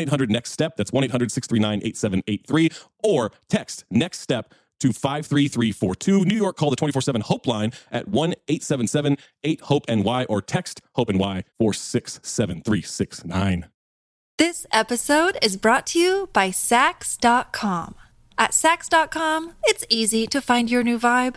800 Next Step. That's 1 800 639 8783. Or text Next Step to 53342. New York, call the 24 7 Hope line at 1 877 8 Hope NY or text Hope NY 467369. This episode is brought to you by Saks.com. At Saks.com, it's easy to find your new vibe.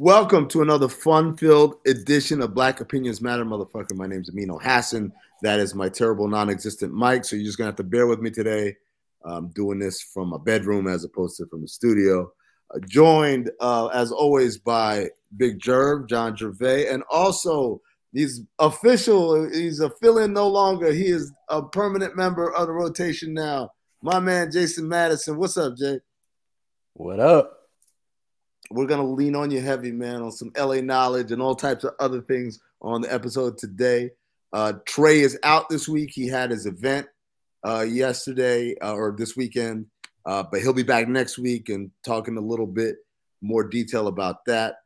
Welcome to another fun-filled edition of Black Opinions Matter, motherfucker. My name's Amin Elhassan. That is my terrible, non-existent mic. So you're just gonna have to bear with me today. I'm doing this from a bedroom as opposed to from the studio. Uh, joined, uh, as always, by Big Jerv, John Gervais, and also he's official. He's a fill-in no longer. He is a permanent member of the rotation now. My man, Jason Madison. What's up, Jay? What up? We're gonna lean on you heavy, man, on some LA knowledge and all types of other things on the episode today. Uh, Trey is out this week. He had his event uh, yesterday uh, or this weekend, uh, but he'll be back next week and talking a little bit more detail about that.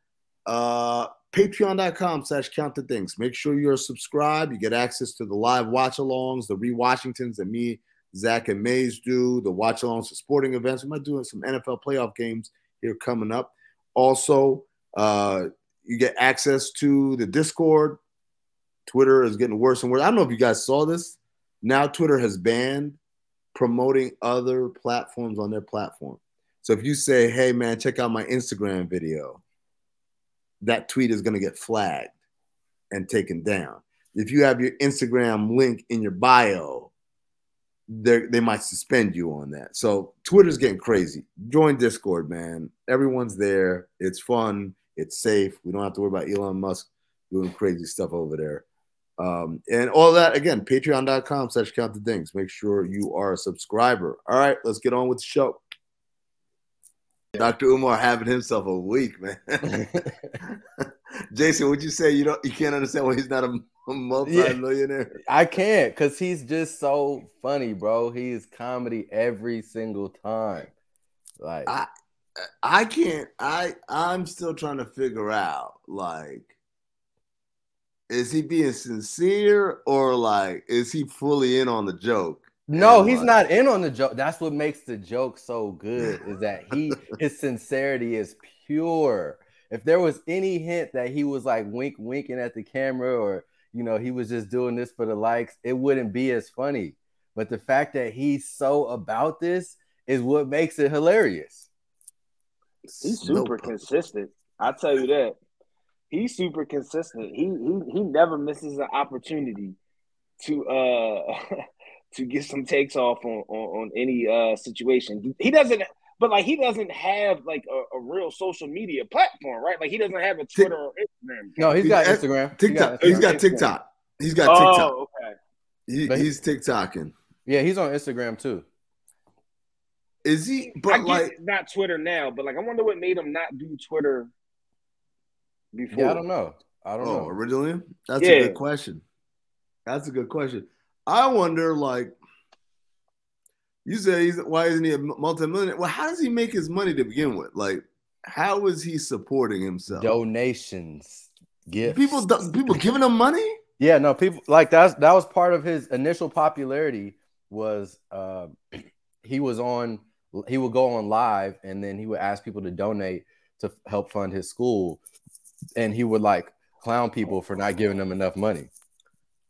Uh, Patreon.com slash count the dings. Make sure you're subscribed. You get access to the live watch alongs, the re-Washingtons that me, Zach, and Mays do, the watch alongs for sporting events. We might do some NFL playoff games here coming up. Also, uh, you get access to the Discord. Twitter is getting worse and worse. I don't know if you guys saw this. Now Twitter has banned promoting other platforms on their platform. So if you say, "Hey man, check out my Instagram video," that tweet is going to get flagged and taken down. If you have your Instagram link in your bio, they might suspend you on that. So Twitter's getting crazy. Join Discord, man. Everyone's there. It's fun. It's safe. We don't have to worry about Elon Musk doing crazy stuff over there. Um, and all that again, patreon.com slash count the dings. Make sure you are a subscriber. All right, let's get on with the show. Dr. Umar having himself a week, man. Jason, would you say you don't you can't understand why he's not a, a multi-millionaire? Yeah, I can't because he's just so funny, bro. He's comedy every single time. Like I I can't I I'm still trying to figure out like is he being sincere or like is he fully in on the joke? No, and he's like, not in on the joke. That's what makes the joke so good is that he his sincerity is pure. If there was any hint that he was like wink winking at the camera or you know he was just doing this for the likes, it wouldn't be as funny. But the fact that he's so about this is what makes it hilarious. He's super consistent. I tell you that he's super consistent. He he he never misses an opportunity to uh to get some takes off on on, on any uh situation. He doesn't but like he doesn't have like a, a, real social media platform, right? Like he doesn't have a Twitter or Instagram. No, he's got Instagram. TikTok. He's got TikTok. He's got TikTok. Oh, okay. He, he's TikToking. Yeah, he's on Instagram too. Is he? But like not Twitter now, but like I wonder what made him not do Twitter before. Yeah, I don't know. I don't oh, know. Originally, that's yeah. a good question. That's a good question. I wonder, like, you say, he's, why isn't he a multimillionaire? Well, how does he make his money to begin with? Like, how is he supporting himself? Donations, gifts. People, people giving him money. Yeah, no, people like that's that was part of his initial popularity. Was uh, he was on? He would go on live, and then he would ask people to donate to help fund his school and he would like clown people for not giving them enough money.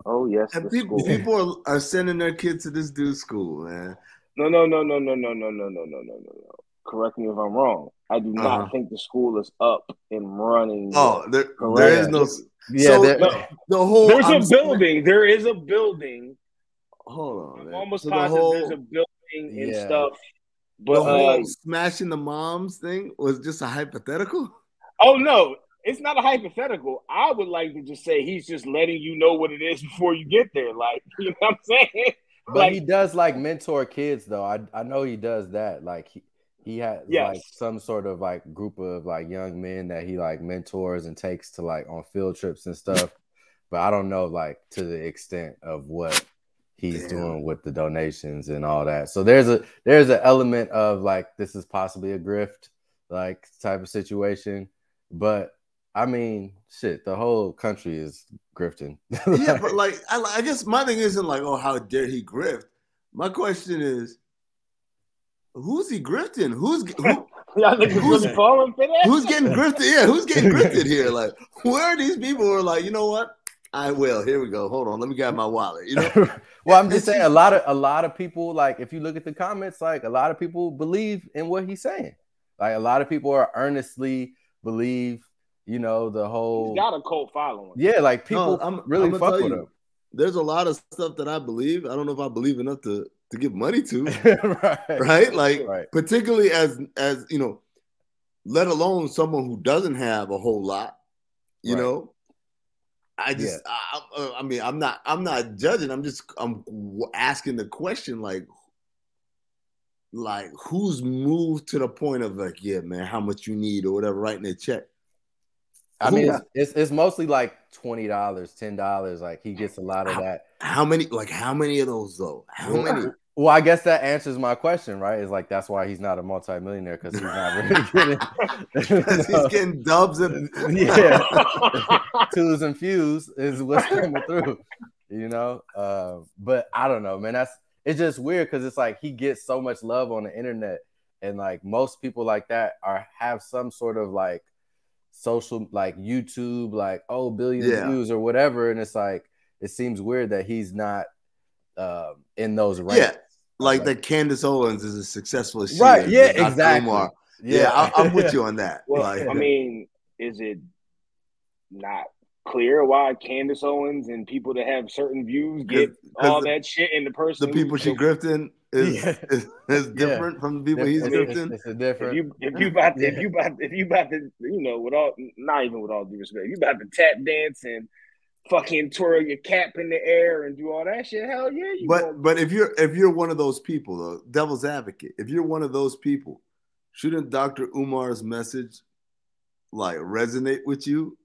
Oh yes, and people, people are, are sending their kids to this dude's school, man. No, no, no, no, no, no, no, no, no, no, no, no. No correct me if I'm wrong. I do not uh-huh. think the school is up and running. Oh, there, there is no. Yeah, so there, the, the whole. There's I'm a building. Saying, there is a building. Hold on. I'm almost so positive the whole, there's a building and yeah. stuff. But the whole uh, smashing the moms thing was just a hypothetical. Oh no, it's not a hypothetical. I would like to just say he's just letting you know what it is before you get there. Like, you know what I'm saying? But like, he does like mentor kids though. I, I know he does that. Like he he has yes. like some sort of like group of like young men that he like mentors and takes to like on field trips and stuff. but I don't know like to the extent of what he's Damn. doing with the donations and all that. So there's a there's an element of like this is possibly a grift like type of situation. But I mean, shit, the whole country is grifting. yeah, but like, I, I, guess my thing isn't like, oh, how dare he grift? My question is, who's he grifting? Who's who, who's, falling for that? who's getting grifted? Yeah, who's getting grifted here? Like, where are these people who are like, you know what? I will. Here we go. Hold on. Let me grab my wallet. You know. well, I'm just saying a lot of a lot of people like if you look at the comments, like a lot of people believe in what he's saying. Like a lot of people are earnestly believe you know, the whole He's got a cult following. Yeah, like people no, I'm, really I'm fuck with you, him. There's a lot of stuff that I believe. I don't know if I believe enough to to give money to. right. Right? Like right. particularly as as you know, let alone someone who doesn't have a whole lot, you right. know. I just, yeah. I, uh, I, mean, I'm not, I'm not judging. I'm just, I'm asking the question, like, like who's moved to the point of like, yeah, man, how much you need or whatever, writing a check. I mean, it's, it's, it's mostly like twenty dollars, ten dollars. Like he gets a lot of how, that. How many? Like how many of those though? How many? Well, I guess that answers my question, right? Is like that's why he's not a multimillionaire because he's not really getting. he's getting dubs and yeah, twos and fews is what's coming through, you know. Uh, but I don't know, man. That's it's just weird because it's like he gets so much love on the internet, and like most people like that are have some sort of like social like YouTube, like oh billion yeah. views or whatever, and it's like it seems weird that he's not uh, in those ranks. Yeah, like, like that. Candace Owens is as successful as she right. Is, yeah, exactly. Yeah, yeah I, am with you on that. Well, like, I mean, is it not clear why Candace Owens and people that have certain views get all the, that shit and the person the people she grifting is, yeah. is, is, different yeah. from the people he's grifting. It's, it's different. If you if you about to, if you about if you about to you know with all not even with all due respect you about to tap dance and fucking twirl your cap in the air and do all that shit hell yeah but but if you're if you're one of those people though devil's advocate if you're one of those people shouldn't Dr. Umar's message like resonate with you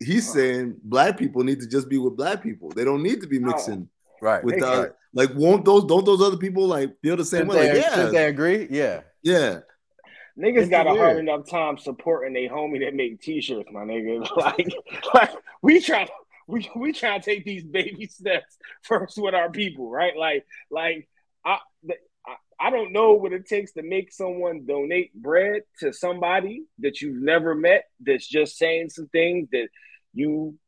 he's saying black people need to just be with black people. They don't need to be mixing right with uh, the like won't those don't those other people like feel the same should way? They, like, yeah. they agree? Yeah. Yeah. Niggas it's got weird. a hard enough time supporting a homie that make t-shirts, my nigga. Like, like we try we we try to take these baby steps first with our people, right? Like, like I I don't know what it takes to make someone donate bread to somebody that you've never met that's just saying some things that you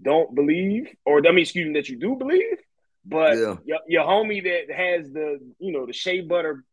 don't believe, or I mean, excuse me, that you do believe. But yeah. your, your homie that has the, you know, the shea butter,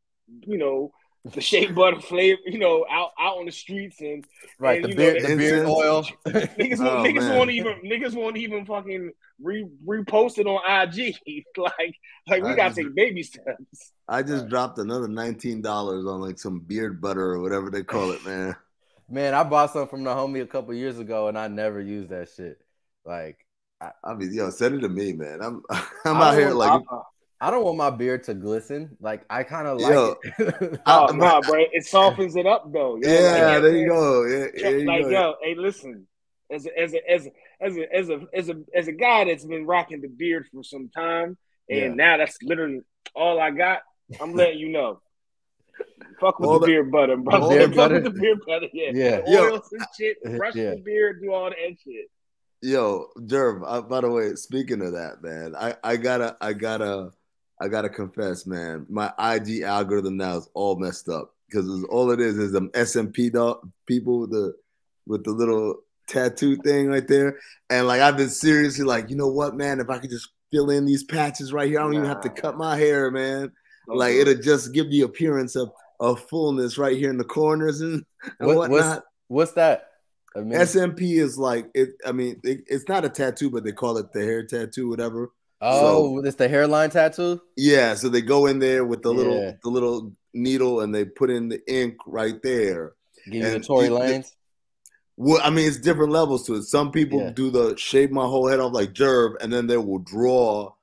you know, the shea butter flavor, you know, out out on the streets and right and, the, beard, know, the beard oil. niggas, oh, won't, niggas won't even niggas won't even fucking re, repost it on IG. like like we I gotta just, take baby steps. I just right. dropped another nineteen dollars on like some beard butter or whatever they call it, man. Man, I bought some from the homie a couple years ago, and I never used that shit. Like, I, I mean, yo, send it to me, man. I'm I'm out here like. I, I don't want my beard to glisten. Like I kind of like yo, it. oh no, bro, it softens it up though. Yo. Yeah, like, there you go. Yeah, you like go. yo, hey, listen, as a, as a, as a, as a, as a as a as a guy that's been rocking the beard for some time, and yeah. now that's literally all I got. I'm letting you know. Fuck with all the, the beard butter, bro. Beard Fuck butter? with the beard butter, yeah. Yeah. Oils and shit, brush yeah. the beard, do all that shit. Yo, Jerv, uh, by the way, speaking of that, man, I, I gotta I gotta I gotta confess, man, my IG algorithm now is all messed up because all it is is them SMP dog people with the with the little tattoo thing right there. And like I've been seriously like, you know what, man, if I could just fill in these patches right here, I don't nah. even have to cut my hair, man. Like it'll just give the appearance of of fullness right here in the corners and, and what, whatnot. What's, what's that? I mean, SMP is like it. I mean, it, it's not a tattoo, but they call it the hair tattoo, whatever. Oh, so, it's the hairline tattoo. Yeah, so they go in there with the yeah. little the little needle and they put in the ink right there. Give you the Tory. Well, I mean, it's different levels to it. Some people yeah. do the shave my whole head off like Jerv, and then they will draw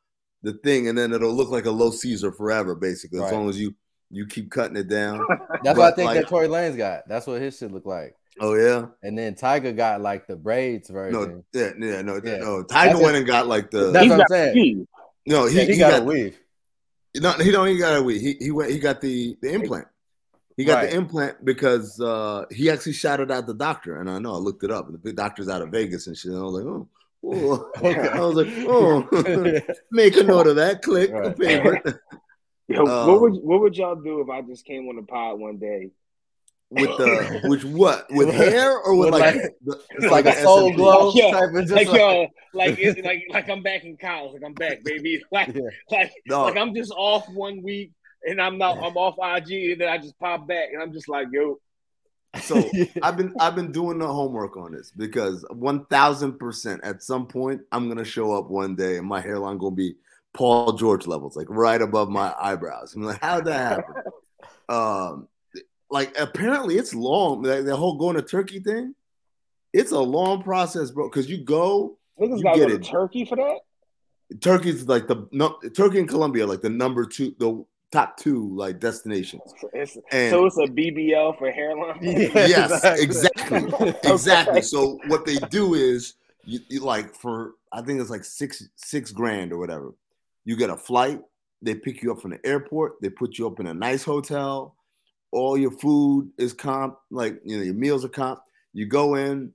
the thing, and then it'll look like a low Caesar forever, basically, right. as long as you you keep cutting it down. That's but what I think like, that Tory Lanez got. That's what his shit look like. Oh yeah. And then Tyga got like the braids version. No, yeah, yeah, no, yeah. no. Tyga went and got like the. That's what I'm saying. No, he, yeah, he, he, got, got a weave. No, he don't. He got a weave. He he went. He got the the implant. He got right. the implant because uh, he actually shouted out the doctor, and I know I looked it up. The doctor's out of Vegas and shit. And I was like, oh, oh. okay. I was like, oh, make a note of that. Click right. a favorite. Yo, um, what would what would y'all do if I just came on the pod one day? With the which what with hair or with, with like, like the, it's like, like a soul glow like, yo, type of just like, like yo like it's like like I'm back in college like I'm back baby like yeah. like no. like I'm just off one week and I'm not I'm off IG and then I just pop back and I'm just like yo. So I've been I've been doing the homework on this because one thousand percent at some point I'm gonna show up one day and my hairline gonna be Paul George levels, like right above my eyebrows. I'm like, how'd that happen? um, like apparently it's long. Like the whole going to Turkey thing, it's a long process, bro. Because you go, niggas got to go to Turkey for that. Turkey's like the no, Turkey and Colombia, like the number two, the top two like destinations. It's, and, so it's a BBL for hairline. Yes, exactly, exactly. So what they do is you, you, like for I think it's like six six grand or whatever. You get a flight. They pick you up from the airport. They put you up in a nice hotel. All your food is comp, like you know, your meals are comp. You go in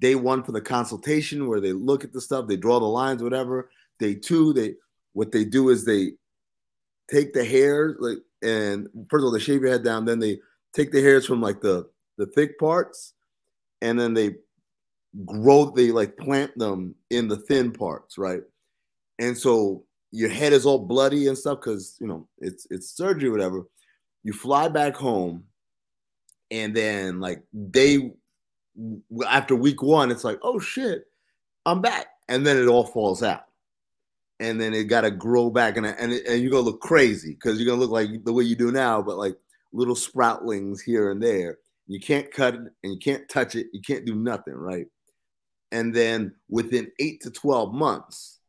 day one for the consultation where they look at the stuff, they draw the lines, whatever. Day two, they what they do is they take the hairs, like, and first of all, they shave your head down. Then they take the hairs from like the the thick parts, and then they grow. They like plant them in the thin parts, right? And so your head is all bloody and stuff because you know it's it's surgery, whatever. You fly back home, and then like day after week one, it's like, oh shit, I'm back, and then it all falls out, and then it got to grow back, and and, and you're gonna look crazy because you're gonna look like the way you do now, but like little sproutlings here and there. You can't cut it and you can't touch it. You can't do nothing, right? And then within eight to 12 months.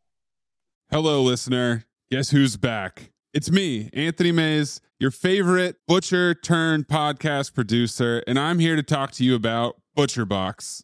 Hello, listener. Guess who's back? It's me, Anthony Mays, your favorite butcher turned podcast producer, and I'm here to talk to you about ButcherBox.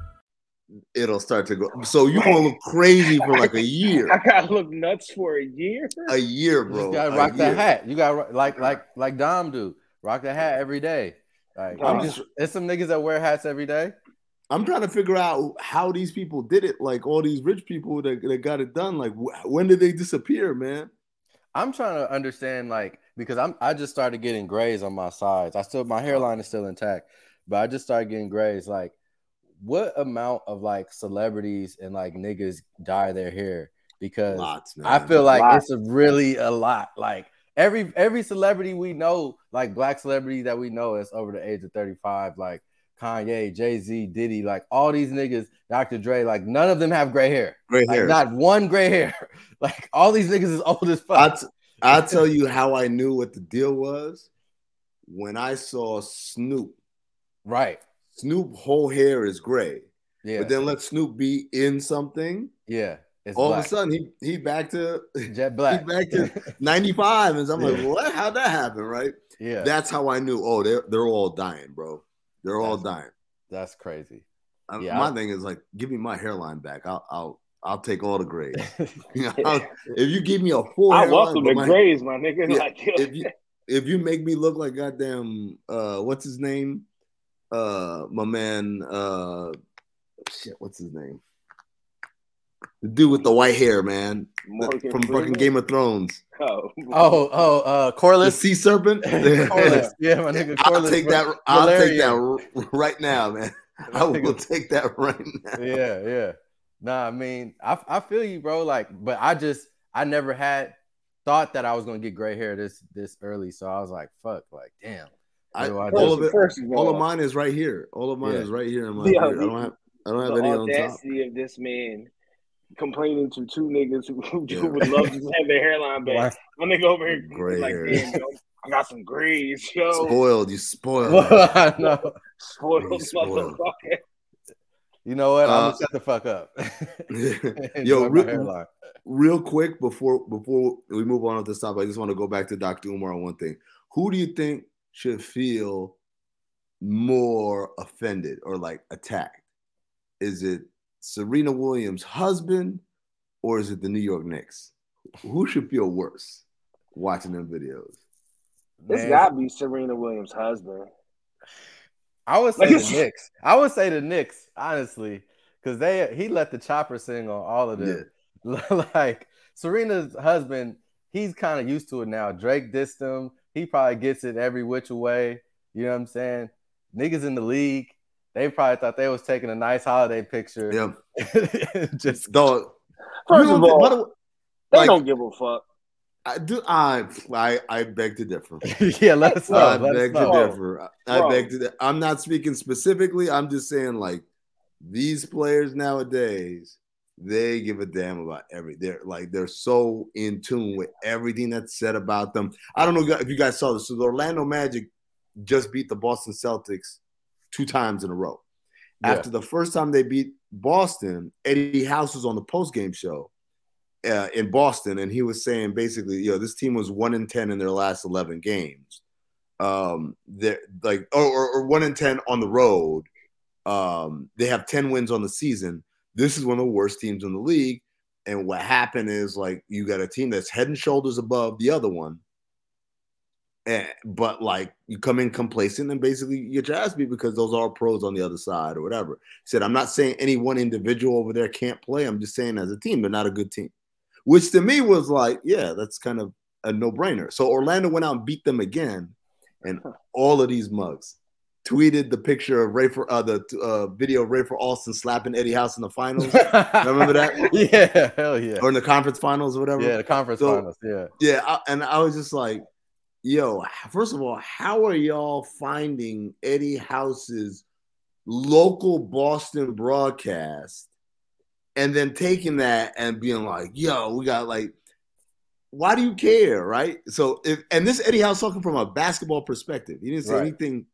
it'll start to go. So you gonna look crazy for like a year. I gotta look nuts for a year. A year, bro. You gotta rock that hat. You gotta like like like Dom do. Rock the hat every day. Like I'm just it's some niggas that wear hats every day. I'm trying to figure out how these people did it. Like all these rich people that, that got it done. Like when did they disappear, man? I'm trying to understand, like, because I'm I just started getting grays on my sides. I still my hairline is still intact, but I just started getting grays. Like, what amount of like celebrities and like niggas dye their hair? Because Lots, I feel like Lots. it's a really a lot. Like every every celebrity we know, like black celebrity that we know is over the age of 35, like Kanye, Jay Z, Diddy, like all these niggas, Dr. Dre, like none of them have gray hair. Gray hair. Like, not one gray hair. like all these niggas is old as fuck. I'll, t- I'll tell you how I knew what the deal was when I saw Snoop. Right. Snoop whole hair is gray. Yeah. But then let Snoop be in something. Yeah. all black. of a sudden he he back to jet black. He back to 95. And I'm yeah. like, what? How'd that happen? Right. Yeah. That's how I knew. Oh, they're they're all dying, bro. They're that's, all dying. That's crazy. yeah, my I, thing is like, give me my hairline back. I'll I'll I'll take all the grays. if you give me a full, I welcome the my, grays, my nigga. Yeah, like, if you if you make me look like goddamn uh what's his name? Uh my man uh shit, what's his name? The dude with the white hair, man. Morgan from Freeman? fucking Game of Thrones. Oh, oh, oh, uh, Corlys, the sea serpent. Corlys. Yeah, my nigga. Corlys, I'll take that. I'll take that right now, man. I will take that right now. Yeah, yeah. Nah, I mean, I I feel you, bro. Like, but I just I never had thought that I was gonna get gray hair this this early, so I was like, fuck, like, damn. I, all of it, all of mine is right here. All of mine yeah. is right here in my yeah, beard. I don't have I don't have the any on top. audacity of this man complaining to two niggas who, who yeah. would love to have their hairline back. My nigga over here Gray like, hair. damn, yo, I got some grays, yo. Spoiled, you spoiled. no. Spoiled, spoiled. motherfucker. You know what? I'm uh, gonna shut the fuck up. yo, real, real quick before before we move on with this topic, I just want to go back to Dr. Umar on one thing. Who do you think should feel more offended or like attacked? Is it Serena Williams' husband or is it the New York Knicks? Who should feel worse watching them videos? It's gotta be Serena Williams' husband. I would say the Knicks. I would say the Knicks, honestly, because they he let the chopper sing on all of this. Yeah. like Serena's husband, he's kind of used to it now. Drake dissed him. He probably gets it every which way. You know what I'm saying? Niggas in the league, they probably thought they was taking a nice holiday picture. Yeah. just don't. First of all, they like, don't give a fuck. I do. I I, I beg to differ. yeah, let's know. I let beg to differ. I Bro. beg to. Differ. I'm not speaking specifically. I'm just saying like these players nowadays. They give a damn about every. They're like they're so in tune with everything that's said about them. I don't know if you guys saw this. So the Orlando Magic just beat the Boston Celtics two times in a row. Yeah. After the first time they beat Boston, Eddie House was on the post game show uh, in Boston, and he was saying basically, you know, this team was one in ten in their last eleven games. Um, they're like, or, or, or one in ten on the road. Um, they have ten wins on the season. This is one of the worst teams in the league. And what happened is like you got a team that's head and shoulders above the other one. And, but like you come in complacent and basically you get your ass beat because those are pros on the other side or whatever. He said, I'm not saying any one individual over there can't play. I'm just saying as a team, they're not a good team which to me was like, yeah, that's kind of a no brainer. So Orlando went out and beat them again, and all of these mugs tweeted the picture of Rafer, uh, the uh, video of Rafer Alston slapping Eddie House in the finals. Remember that? yeah, hell yeah. Or in the conference finals or whatever. Yeah, the conference so, finals. Yeah, yeah. I, and I was just like, yo, first of all, how are y'all finding Eddie House's local Boston broadcast and then taking that and being like, yo, we got like, why do you care, right? So if and this Eddie House talking from a basketball perspective, he didn't say right. anything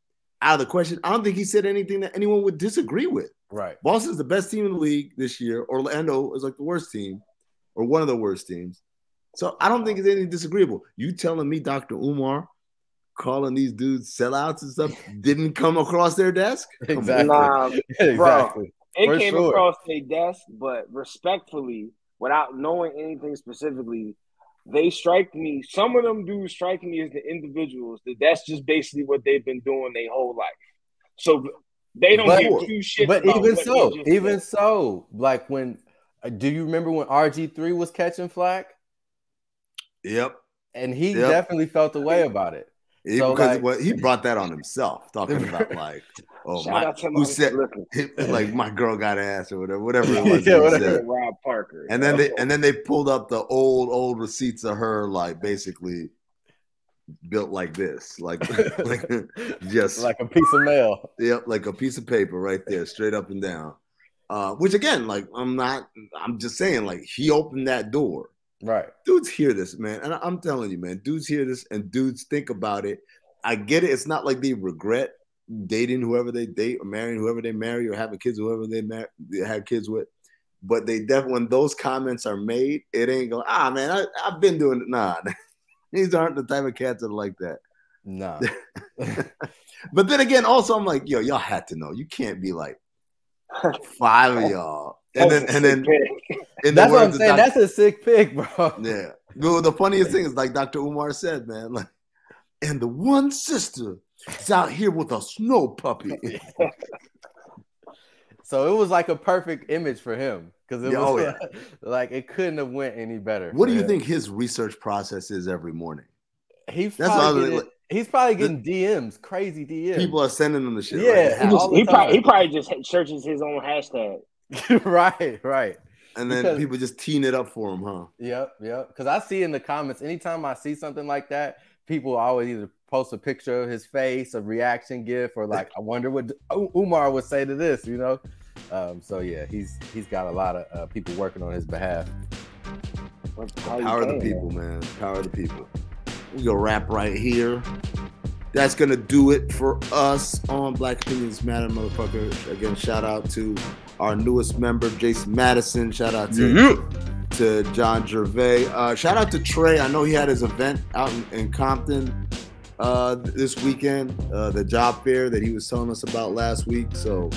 out of the question. I don't think he said anything that anyone would disagree with. Right. Boston's the best team in the league this year. Orlando is like the worst team, or one of the worst teams. So I don't think it's anything disagreeable. You telling me Dr. Umar calling these dudes sellouts and stuff didn't come across their desk? Exactly. Nah, exactly. It For came sure. across their desk, but respectfully, without knowing anything specifically, they strike me. Some of them do strike me as the individuals that that's just basically what they've been doing their whole life. So they don't but, give two shit. But even so, even said. so, like when uh, do you remember when RG three was catching flack? Yep. And he yep. definitely felt the way about it. He, so because like, well, he brought that on himself, talking about like, oh my, who said like my girl got ass or whatever, whatever it was. yeah, whatever. Rob Parker. And then they and then they pulled up the old old receipts of her, like basically built like this, like like just like a piece of mail. Yep, like a piece of paper right there, straight up and down. Uh, which again, like I'm not, I'm just saying, like he opened that door Right. Dudes hear this, man. And I'm telling you, man, dudes hear this and dudes think about it. I get it. It's not like they regret dating whoever they date or marrying whoever they marry or having kids whoever they, mar- they have kids with. But they definitely, when those comments are made, it ain't going, ah, man, I, I've been doing it. Nah, these aren't the type of cats that are like that. Nah. but then again, also, I'm like, yo, y'all had to know. You can't be like five of y'all and then and then and that's what I'm saying. Dr. That's a sick pick, bro. Yeah. Well, the funniest thing is like Dr. Umar said, man, like, and the one sister is out here with a snow puppy. so it was like a perfect image for him because it yeah, was oh, yeah. like it couldn't have went any better. What do you him. think his research process is every morning? He's probably getting, like, he's probably getting the, DMs, crazy DMs. People are sending him the shit. Yeah, right he, he probably, he probably just searches his own hashtag. right, right. And then because, people just teeing it up for him, huh? Yep, yep. Because I see in the comments, anytime I see something like that, people always either post a picture of his face, a reaction gif, or like, I wonder what Umar would say to this, you know? Um, so yeah, he's he's got a lot of uh, people working on his behalf. Power of the people, man. Power of the people. We go wrap right here. That's gonna do it for us on Black Opinions Matter, motherfucker. Again, shout out to our newest member, Jason Madison. Shout out to mm-hmm. to John Gervais. Uh, shout out to Trey. I know he had his event out in, in Compton uh, this weekend, uh, the job fair that he was telling us about last week. So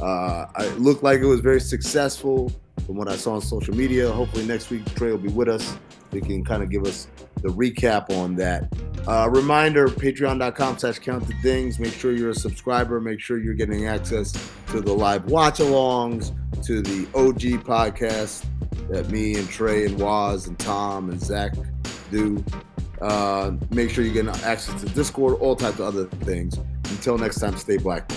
uh, it looked like it was very successful from what I saw on social media. Hopefully next week Trey will be with us. He can kind of give us the recap on that. Uh, reminder, patreon.com slash count the dings. Make sure you're a subscriber. Make sure you're getting access to the live watch alongs, to the OG podcast that me and Trey and Waz and Tom and Zach do. Uh, make sure you get access to Discord, all types of other things. Until next time, stay black.